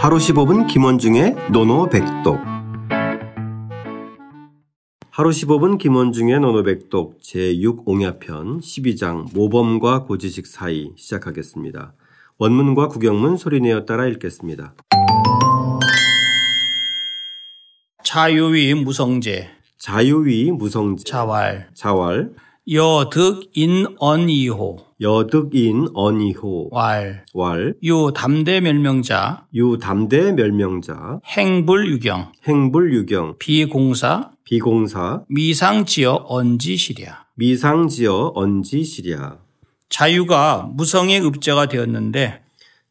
하루 15분 김원중의 논어백독. 하루 15분 김원중의 논어백독 제6옹야편 12장 모범과 고지식 사이 시작하겠습니다. 원문과 국역문 소리내어 따라 읽겠습니다. 자유위 무성재. 자유위 무성재. 자왈 자왈 여득인 언이호. 여득인 언이호. 왈. 왈. 유담대 멸명자. 유담대 멸명자. 행불유경. 행불유경. 비공사. 비공사. 미상지어 언지실야. 미상지어 언지실야. 자유가 무성의 읍제가 되었는데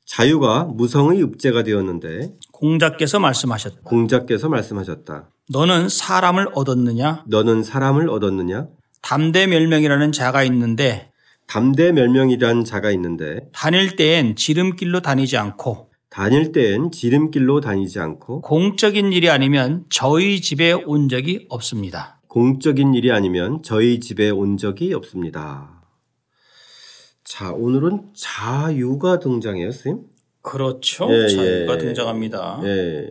자유가 무성의 읍제가 되었는데 공자께서 말씀하셨다. 공자께서 말씀하셨다. 너는 사람을 얻었느냐? 너는 사람을 얻었느냐? 담대멸명이라는 자가 있는데 담대멸명이란 자가 있는데 다닐 때엔 지름길로 다니지 않고 다닐 때엔 지름길로 다니지 않고 공적인 일이 아니면 저희 집에 온 적이 없습니다. 공적인 일이 아니면 저희 집에 온 적이 없습니다. 자, 오늘은 자유가 등장해요, 선생님. 그렇죠. 예, 자유가 예. 등장합니다. 예.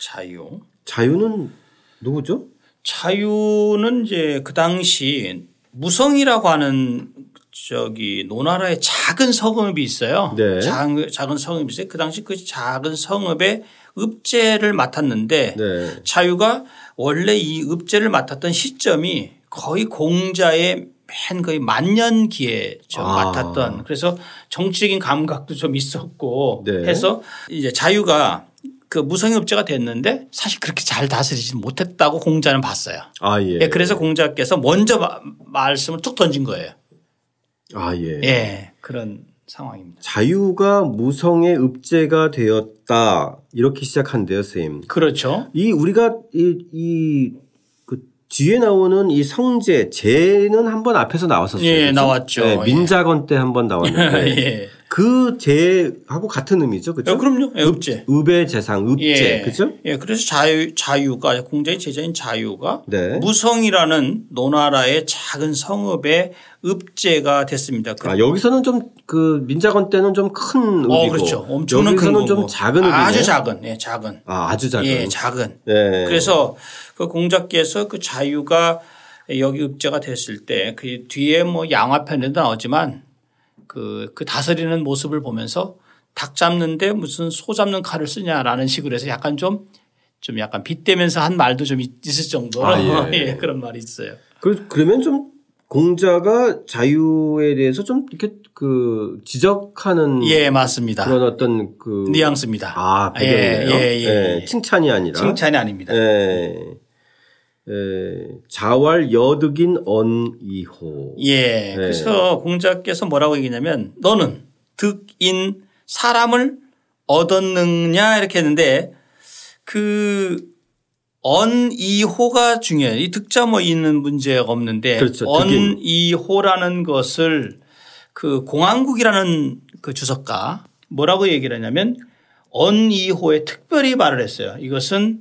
자유. 자유는 누구죠? 자유는 이제 그 당시 무성이라고 하는 저기 노나라의 작은 성읍이 있어요. 네. 작은, 작은 성읍이 있어요. 그 당시 그 작은 성읍의 읍제를 맡았는데 네. 자유가 원래 이 읍제를 맡았던 시점이 거의 공자의 맨 거의 만년기에 좀 아. 맡았던 그래서 정치적인 감각도 좀 있었고 네. 해서 이제 자유가 그 무성읍제가 됐는데 사실 그렇게 잘 다스리지 못했다고 공자는 봤어요. 아, 예. 예, 그래서 공자께서 먼저 마- 말씀을 툭 던진 거예요. 아, 예. 예, 그런 상황입니다. 자유가 무성의 읍제가 되었다. 이렇게 시작한대요, 선생님. 그렇죠. 이 우리가 이, 이, 그 뒤에 나오는 이 성제, 제는 한번 앞에서 나왔었어요. 예, 그죠? 나왔죠. 네, 예. 민자건 때 한번 나왔는데. 예. 그 제하고 같은 의미죠. 그죠? 예, 그럼요. 예, 읍제. 읍의 재상, 읍제. 예. 그죠? 예, 그래서 자유, 자유가 공자의 제자인 자유가 네. 무성이라는 노나라의 작은 성읍의 읍제가 됐습니다. 그- 아, 여기서는 좀 그 민자건 때는 좀 큰 읍이고. 어, 그렇죠. 엄청난 큰 여기서는. 좀 작은 읍이네. 아주 작은, 예, 작은. 아, 아주 작은. 예, 작은. 네. 그래서 그 공자께서 그 자유가 여기 읍제가 됐을 때 그 뒤에 뭐 양화편에도 나오지만 그, 그 다스리는 모습을 보면서 닭 잡는데 무슨 소 잡는 칼을 쓰냐라는 식으로 해서 약간 좀, 좀 약간 빗대면서 한 말도 좀 있- 있을 정도로 아, 예. 예, 그런 말이 있어요. 그, 그러면 좀 공자가 자유에 대해서 좀 이렇게 그 지적하는 예, 맞습니다. 그런 어떤 그 뉘앙스입니다. 아, 배경이에요. 예, 예, 예, 예. 칭찬이 아니라. 칭찬이 아닙니다. 예. 예. 자왈 여득인 언이호. 예. 그래서 공자께서 뭐라고 얘기냐면 너는 득인 사람을 얻었느냐 이렇게 했는데 그 언이호가 중요해요. 이 득자 뭐 있는 문제가 없는데 그렇죠. 언이호라는 것을 그 공항국이라는 그 주석가 뭐라고 얘기를 하냐면 언이호에 특별히 말을 했어요. 이것은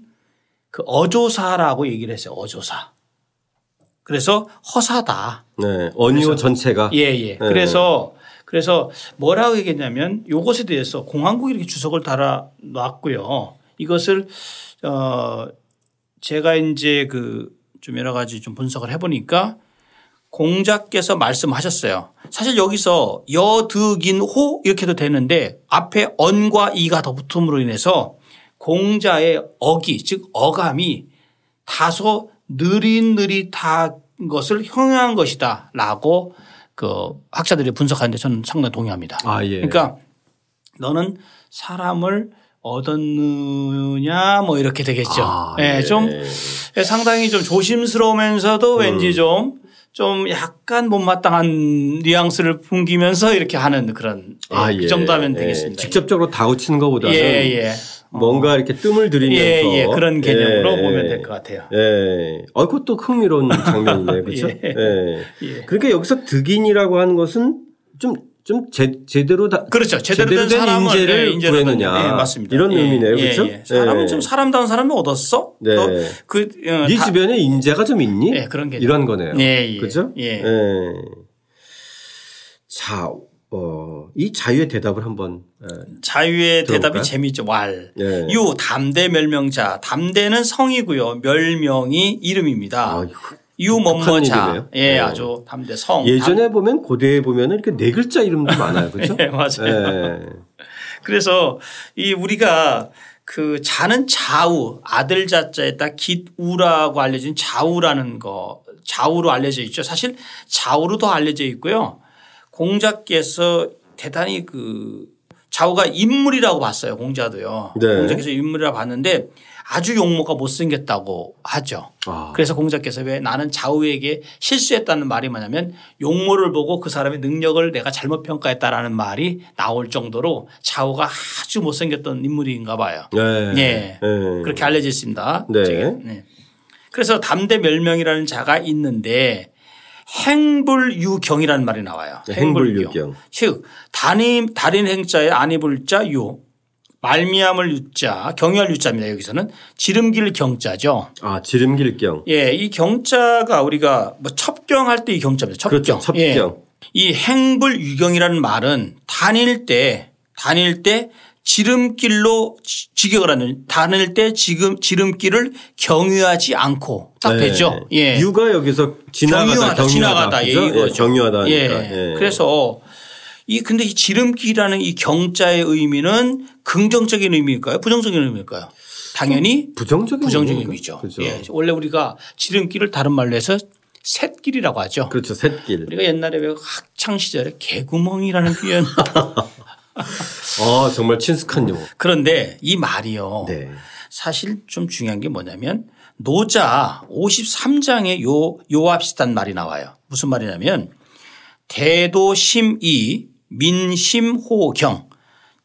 그 어조사라고 얘기를 했어요. 어조사. 그래서 허사다. 네. 언이호 전체가. 예, 예. 그래서 그래서 뭐라고 얘기했냐면 이것에 대해서 공항국이 이렇게 주석을 달아 놨고요. 이것을 어 제가 이제 그 좀 여러 가지 좀 분석을 해 보니까 공자께서 말씀하셨어요. 사실 여기서 여득인 호 이렇게 해도 되는데 앞에 언과 이가 더 붙음으로 인해서 공자의 어기 즉 어감이 다소 느릿느릿한 것을 형용한 것이다 라고 그 학자들이 분석하는데 저는 상당히 동의합니다. 아, 예. 그러니까 너는 사람을 얻었느냐 뭐 이렇게 되겠죠. 아, 예, 예. 좀 상당히 좀 조심스러우면서도 왠지 좀, 좀 약간 못마땅한 뉘앙스를 풍기면서 이렇게 하는 그런 예, 아, 그 예. 정도 하면 예. 되겠습니다. 직접적으로 다우치는 것보다는 예, 예. 뭔가 이렇게 뜸을 들이면서 예, 예. 그런 개념으로 예. 보면 될 것 같아요. 예. 어, 그것도 흥미로운 장면이네요. 그렇죠? 예. 예. 예. 그러니까 여기서 득인이라고 하는 것은 좀, 좀 제, 제대로 다. 그렇죠. 제대로, 된, 사람을 인재를 예. 얻는, 예, 맞습니다. 이런 예, 의미네요. 예, 그렇죠? 예. 사람은 예. 좀 사람다운 사람을 얻었어? 네. 또그 어, 네 다- 주변에 인재가 좀 있니? 예, 그런 개념. 이런 거네요. 예, 예. 그죠? 예. 자, 어, 이 자유의 대답을 한번 예. 자유의 들어볼까요? 대답이 재미있죠. 왈. 예. 유 담대 멸명자. 담대는 성이고요. 멸명이 이름입니다. 아, 유 독특한 뭐뭐자. 이름이네요. 예, 네. 아주 담대 성. 예전에 보면 고대에 보면 이렇게 네 글자 이름도 많아요. 그렇죠? 예, 맞아요. 예. 그래서 이 우리가 그 자는 좌우 아들 자자에다 기우라고 알려진 좌우라는 거 좌우로 알려져 있죠. 사실 좌우로도 알려져 있고요. 공자께서 대단히 그 좌우가 인물이라고 봤어요. 공자도요. 네. 공자께서 인물이라고 봤는데 아주 용모가 못생겼다고 하죠. 아. 그래서 공자께서 왜 나는 좌우에게 실수했다는 말이 뭐냐면 용모를 보고 그 사람의 능력을 내가 잘못 평가했다라는 말이 나올 정도로 좌우가 아주 못생겼던 인물인가 봐요. 네. 예. 예. 그렇게 알려져 있습니다. 네. 네. 그래서 담대 멸명이라는 자가 있는데 행불유경이라는 말이 나와요. 네, 행불유경. 즉 단임 달인 행자의 안이불자 유 말미암을 유자 경유할 유자입니다. 여기서는 지름길 경자죠. 아, 지름길 경. 예, 이 경자가 우리가 뭐 첩경할 때 이 경자입니다. 첩경. 그렇죠. 첩경. 예. 이 행불유경이라는 말은 다닐 때 다닐 때 지름길로 지- 직역을 하는 다닐 때 지금 지름길을 경유하지 않고 딱 네. 되죠. 예. 유가 여기서 지나가다 경유하다, 경유하다 지나가다 예? 이거죠. 경유하다 하니까. 예. 예. 그래서 이 근데 이 지름길이라는 이 경자의 의미는 긍정적인 의미일까요? 부정적인 의미일까요? 당연히 부정적인 부정적인 의미인가? 의미죠. 그렇죠. 예. 원래 우리가 지름길을 다른 말로 해서 샛길이라고 하죠. 그렇죠. 샛길. 우리가 옛날에 왜 학창 시절에 개구멍이라는 표현 아, 정말 친숙한 용어. 그런데 이 말이요. 네. 사실 좀 중요한 게 뭐냐면 노자 53장에 요 요합시단 말이 나와요. 무슨 말이냐면 대도 심이 민심호경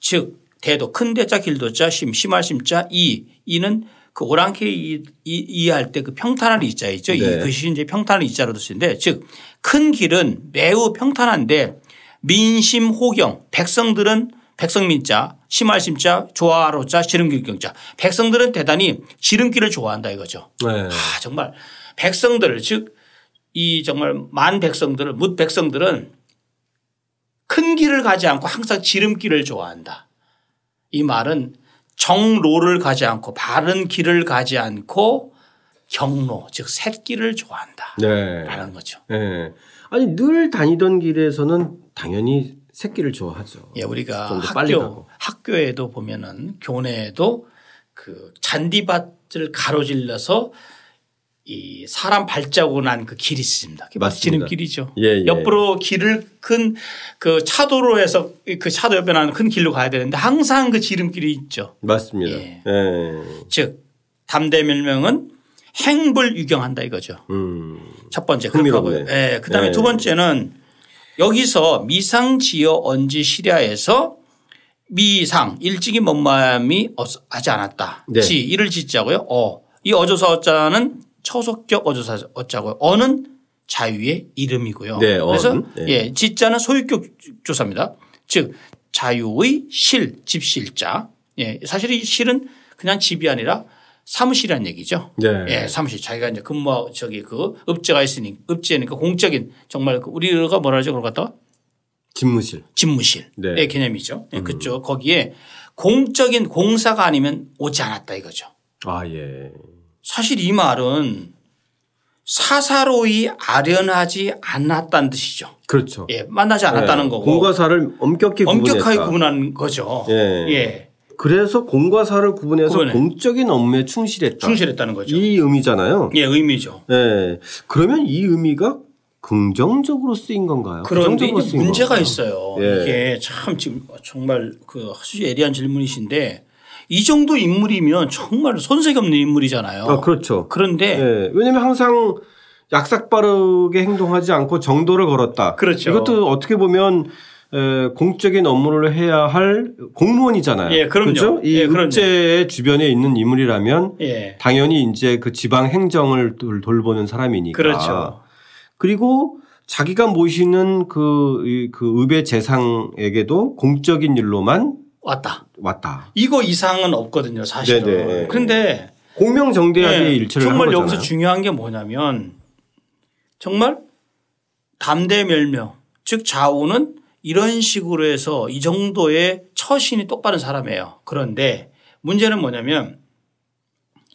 즉 대도 큰 대자 길도자 심 심할 심자 이 이는 그 오랑캐 이, 이, 이해할 때 그 평탄할 이자 있죠. 이 네. 글씨 이제 평탄할 이자로도 쓰는데 즉 큰 길은 매우 평탄한데 민심 호경 백성들은 백성민자 심할 심자 조화로자 지름길경자 백성들은 대단히 지름길을 좋아한다 이거죠. 네. 아, 정말 백성들 즉 이 정말 만 백성들을 묻 백성들은 큰 길을 가지 않고 항상 지름길을 좋아한다. 이 말은 정로를 가지 않고 바른 길을 가지 않고 경로 즉 샛길을 좋아한다. 네. 라는 거죠. 네. 아니 늘 다니던 길에서는 당연히 새끼를 좋아하죠. 예, 우리가 학교. 학교에도 보면은 교내에도 그 잔디밭을 가로질러서 이 사람 발자국 난그 길이 있습니다. 맞습니다. 지름길이죠. 예, 예. 옆으로 길을 큰 그 차도로 해서 그 차도 옆에 나는 큰 길로 가야 되는데 항상 그 지름길이 있죠. 맞습니다. 예. 예. 즉 담대멸명은 행불 유경한다 이거죠. 음. 첫 번째. 하고요. 예. 그다음에 네. 두 번째는 여기서 미상지어 언지 시랴에서 미상 일찍이 먼 마음이 어- 하지 않았다. 네. 지 이를 짓자고요. 어. 이 어조사 어자는 초속격 어조사 어자고요. 어는 자유의 이름이고요. 네, 언. 그래서 네. 예, 지자는 소유격 조사입니다. 즉 자유의 실 집실자. 예, 사실 이 실은 그냥 집이 아니라 사무실이라는 얘기죠. 네. 예, 사무실 자기가 이제 근무 저기 그 읍제가 있으니 읍제니까 공적인 정말 그 우리가 뭐라 하죠 그걸 갖다가 집무실. 집무실의 네. 개념이죠. 예, 그쪽 거기에 공적인 공사가 아니면 오지 않았다 이거죠. 아 예. 사실 이 말은 사사로이 아련하지 않았다는 뜻이죠. 그렇죠. 예, 만나지 않았다는 예. 거고 공과 사를 엄격히 엄격하게 구분했다. 구분한 거죠. 예. 예, 그래서 공과 사를 구분해서 구분해. 공적인 업무에 충실했다. 충실했다는 거죠. 이 의미잖아요. 예, 의미죠. 예. 그러면 이 의미가 긍정적으로 쓰인 건가요? 그런데 이제 문제가 건가요? 있어요. 예. 이게 참 지금 정말 그 아주 예리한 질문이신데 이 정도 인물이면 정말 손색이 없는 인물이잖아요. 아, 그렇죠. 그런데 예. 왜냐하면 항상 약삭 빠르게 행동하지 않고 정도를 걸었다. 그렇죠. 이것도 어떻게 보면 에, 공적인 업무를 해야 할 공무원이잖아요. 예, 그럼요. 그렇죠? 이 예, 그럼요. 읍제의 주변에 있는 인물이라면 예. 당연히 이제 그 지방 행정을 돌- 돌보는 사람이니까. 그렇죠. 그리고 자기가 모시는 그, 이- 그 읍의 재상에게도 공적인 일로만 왔다. 왔다. 이거 이상은 없거든요, 사실은. 네네. 그런데 공명정대하게 예, 일처를 정말 한 여기서. 중요한 게 뭐냐면 정말 담대멸명 즉 좌우는 이런 식으로 해서 이 정도의 처신이 똑바른 사람이에요. 그런데 문제는 뭐냐면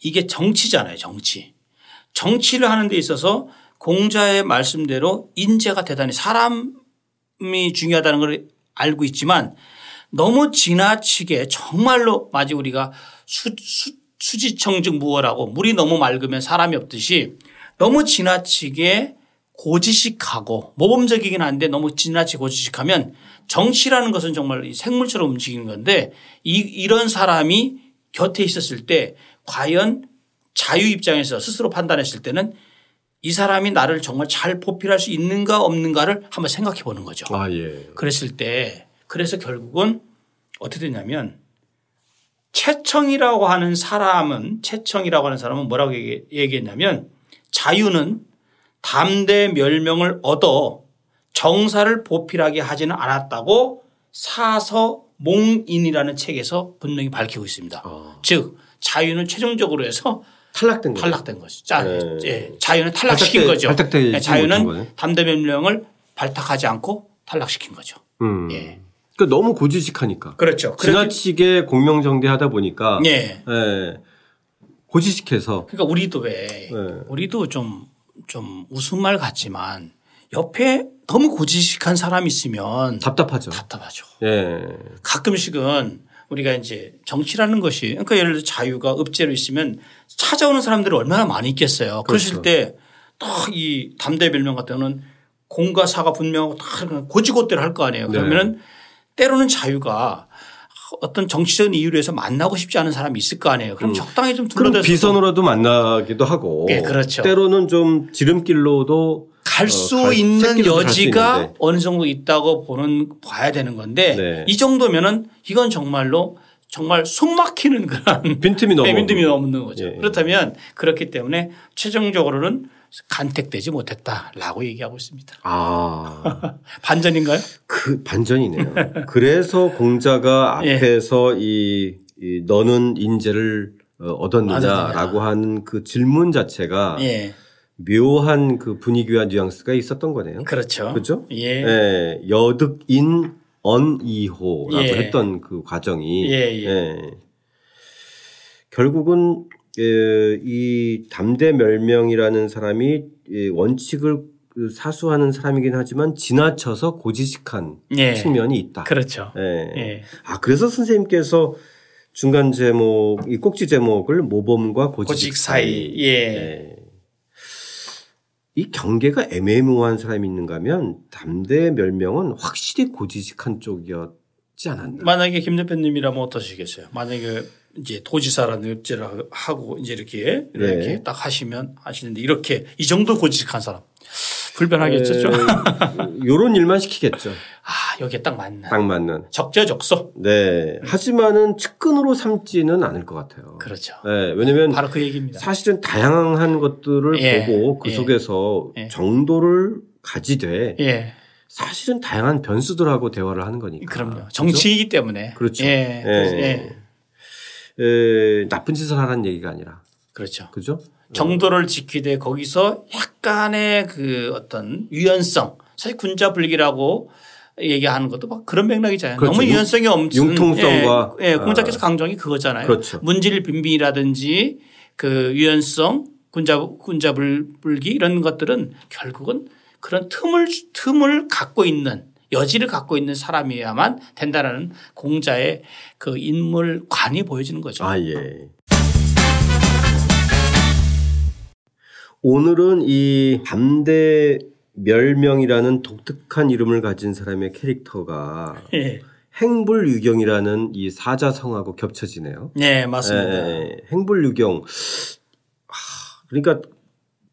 이게 정치잖아요. 정치. 정치를 하는 데 있어서 공자의 말씀대로 인재가 대단히 사람이 중요하다는 걸 알고 있지만 너무 지나치게 정말로 마치 우리가 수, 수, 수지청증 무어라고 물이 너무 맑으면 사람이 없듯이 너무 지나치게 고지식하고 모범적이긴 한데 너무 지나치게 고지식하면 정치라는 것은 정말 생물처럼 움직이는 건데 이, 이런 사람이 곁에 있었을 때 과연 자유 입장에서 스스로 판단했을 때는 이 사람이 나를 정말 잘 보필할 수 있는가 없는가를 한번 생각해 보는 거죠. 아, 예. 그랬을 때 그래서 결국은 어떻게 되냐면 채청이라고 하는 사람은 채청이라고 하는 사람은 뭐라고 얘기했냐면 자유는 담대 멸명을 얻어 정사를 보필하게 하지는 않았다고 사서 몽인이라는 책에서 분명히 밝히고 있습니다. 어. 즉 자유는 최종적으로 해서 탈락된 거. 탈락된 것이. 자, 네. 예, 자유는 탈락시킨 발탁되- 거죠. 예, 자유는. 담대 멸명을 발탁하지 않고 탈락시킨 거죠. 음. 예. 그러니까 너무 고지식하니까. 그렇죠. 지나치게 공명정대하다 보니까 예. 예. 고지식해서 그러니까 우리도 왜 네. 우리도 좀, 좀 웃음말 같지만 옆에 너무 고지식한 사람이 있으면 답답하죠. 답답하죠. 예. 가끔씩은 우리가 이제 정치라는 것이 그러니까 예를 들어 자유가 읍제로 있으면 찾아오는 사람들이 얼마나 많이 있겠어요. 그러실 그렇죠. 때딱 이 담대 별명 같은 경우는 공과 사가 분명하고 다 고지고대로 할 거 아니에요. 네. 그러면은 때로는 자유가 어떤 정치적인 이유로 해서 만나고 싶지 않은 사람이 있을 거 아니에요. 그럼 적당히 좀 음. 둘러대서 비선으로도 만나기도 하고 예, 그렇죠. 때로는 좀 지름길로도 갈 어, 수 있는 갈수 여지가. 어느 정도 있다고 보는 봐야 되는 건데 네. 이 정도면은 이건 정말로 정말 숨 막히는 그런 빈틈이 너무 빈틈이 없는 거죠. 예. 그렇다면 그렇기 때문에 최종적으로는 간택되지 못했다라고 얘기하고 있습니다. 아, 반전인가요? 그 반전이네요. 그래서 공자가 예. 앞에서 이, 이 너는 인재를 어, 얻었느냐라고 얻었느냐. 하는 그 질문 자체가 예. 묘한 그 분위기와 뉘앙스가 있었던 거네요. 그렇죠. 그죠? 예. 예, 여득인 언이호라고 예. 했던 그 과정이 예, 예. 결국은 예, 이 담대 멸명이라는 사람이 이 원칙을 그 사수하는 사람이긴 하지만 지나쳐서 고지식한 예. 측면이 있다. 그렇죠. 예. 예. 아 그래서 선생님께서 중간 제목 이 꼭지 제목을 모범과 고지식, 고직 사이. 예. 예. 이 경계가 애매모호한 사람이 있는가 하면 담대 멸명은 확실히 고지식한 쪽이었지 않았나. 만약에 김 대표님이라면 어떠시겠어요? 만약에 이제 도지사라는 읍제를 하고 이제 이렇게 이렇게 네. 딱 하시면 하시는데 이렇게 이 정도 고지식한 사람 불편하겠죠. 좀. 요런 일만 시키겠죠. 아 여기에 딱 맞나. 딱 맞는. 적재적소. 네. 하지만은 측근으로 삼지는 않을 것 같아요. 그렇죠. 네. 왜냐면 바로 그 얘기입니다. 사실은 다양한 것들을 예. 보고 그 예. 속에서 예. 정도를 가지되 예. 사실은 다양한 변수들하고 대화를 하는 거니까. 그럼요. 정치이기 때문에. 그렇죠. 예. 에, 나쁜 짓을 하라는 얘기가 아니라. 그렇죠. 그죠? 정도를 지키되 거기서 약간의 그 어떤 유연성 사실 군자 불기라고 얘기하는 것도 막 그런 맥락이잖아요. 그렇죠. 너무 융- 유연성이 없는 융통성과 예, 예, 아. 공자께서 강조한 게 그거잖아요. 그렇죠. 문질 빈빈이라든지 그 유연성 군자 군자 불기 이런 것들은 결국은 그런 틈을 틈을 갖고 있는 여지를 갖고 있는 사람이어야만 된다라는 공자의 그 인물관이 보여지는 거죠. 아, 예. 오늘은 이 담대 멸명이라는 독특한 이름을 가진 사람의 캐릭터가 예. 행불유경이라는 이 사자성하고 겹쳐지네요. 네, 맞습니다. 예, 예. 행불유경. 하, 그러니까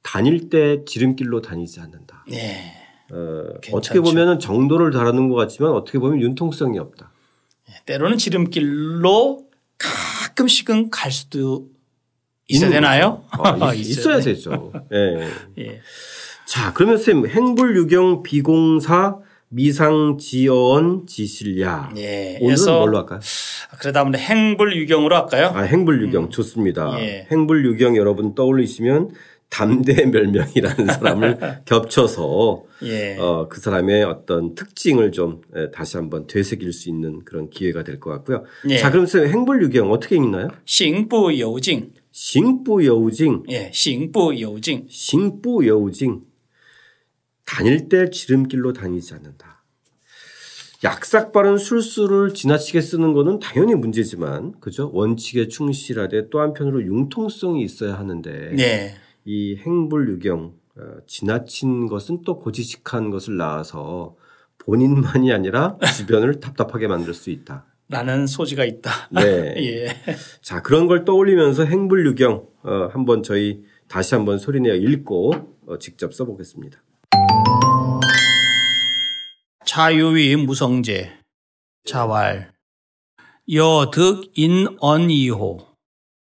다닐 때 지름길로 다니지 않는다. 네. 어. 어떻게 보면 정도를 다루는 것 같지만 어떻게 보면 윤통성이 없다. 때로는 지름길로 가끔씩은 갈 수도 있어야 되나요? 아, 있, 돼. 되죠. 예. 예. 자, 그러면 쌤 행불유경 비공사 미상지어원 지실야. 예. 오늘은 뭘로 할까요? 그러다 보면 행불유경으로 할까요? 아, 행불유경 좋습니다. 예. 행불유경 여러분 떠올리시면 담대 멸명이라는 사람을 겹쳐서 예. 어, 그 사람의 어떤 특징을 좀 예, 다시 한번 되새길 수 있는 그런 기회가 될 것 같고요. 예. 자, 그럼 선생님 행불 유경 어떻게 읽나요? 싱부 여우징. 싱부 여우징. 예, 싱부 여우징. 싱부 여우징. 다닐 때 지름길로 다니지 않는다. 약삭 바른 술수를 지나치게 쓰는 것은 당연히 문제지만 그죠 원칙에 충실하되 또 한편으로 융통성이 있어야 하는데 네. 이 행불 유경 어, 지나친 것은 또 고지식한 것을 낳아서 본인만이 아니라 주변을 답답하게 만들 수 있다. 라는 소지가 있다. 네. 예. 자 그런 걸 떠올리면서 행불 유경 어, 한번 저희 다시 한번 소리내어 읽고 어, 직접 써보겠습니다. 자유위 무성제 자왈 여득 인언이호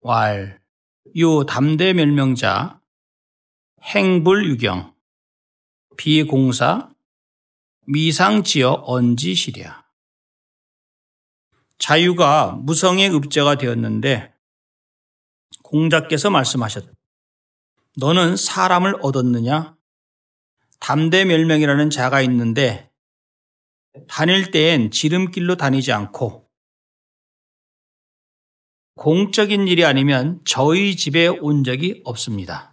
왈 유담대 멸명자 행불유경 비공사 미상지어 언지시랴. 자유가 무성의 읍제가 되었는데 공자께서 말씀하셨 너는 사람을 얻었느냐? 담대멸명이라는 자가 있는데 다닐 때엔 지름길로 다니지 않고 공적인 일이 아니면 저희 집에 온 적이 없습니다.